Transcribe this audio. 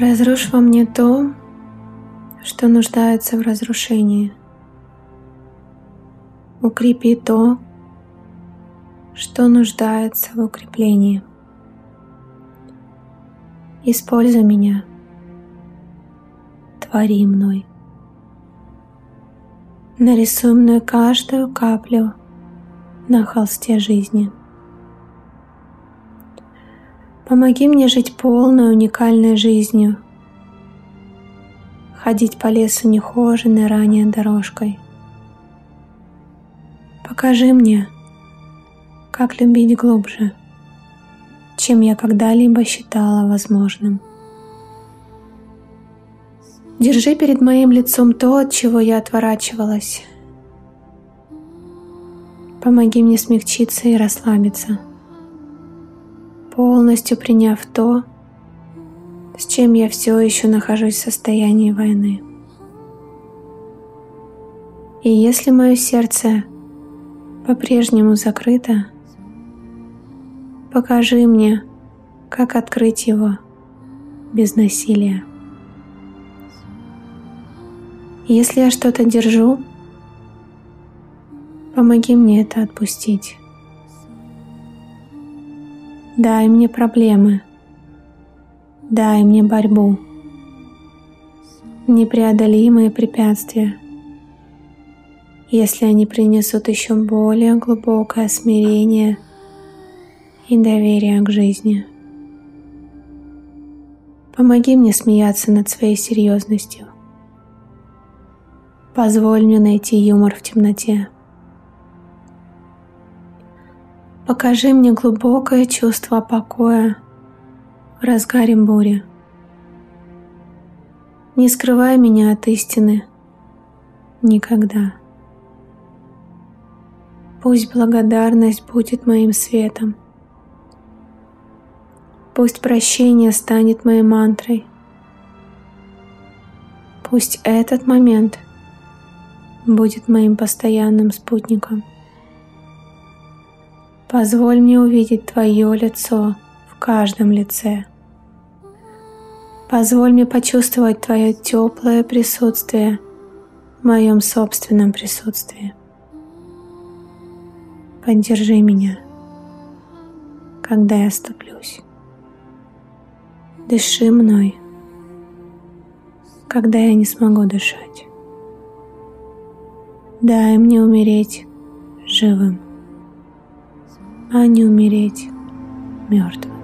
Разрушь во мне то, что нуждается в разрушении. Укрепи то, что нуждается в укреплении. Используй меня. Твори мной. Нарисуй мной каждую каплю на холсте жизни. Помоги мне жить полной уникальной жизнью, ходить по лесу нехоженной ранее дорожкой. Покажи мне, как любить глубже, чем я когда-либо считала возможным. Держи перед моим лицом то, от чего я отворачивалась. Помоги мне смягчиться и расслабиться, полностью приняв то, с чем я все еще нахожусь в состоянии войны. И если мое сердце по-прежнему закрыто, покажи мне, как открыть его без насилия. Если я что-то держу, помоги мне это отпустить. Дай мне проблемы. Дай мне борьбу. Непреодолимые препятствия. Если они принесут еще более глубокое смирение и доверие к жизни. Помоги мне смеяться над своей серьезностью. Позволь мне найти юмор в темноте. Покажи мне глубокое чувство покоя в разгаре бури. Не скрывай меня от истины никогда. Пусть благодарность будет моим светом. Пусть прощение станет моей мантрой. Пусть этот момент – будет моим постоянным спутником. Позволь мне увидеть Твое лицо в каждом лице. Позволь мне почувствовать Твое теплое присутствие в моем собственном присутствии. Поддержи меня, когда я ступлюсь. Дыши мной, когда я не смогу дышать. Дай мне умереть живым, а не умереть мертвым.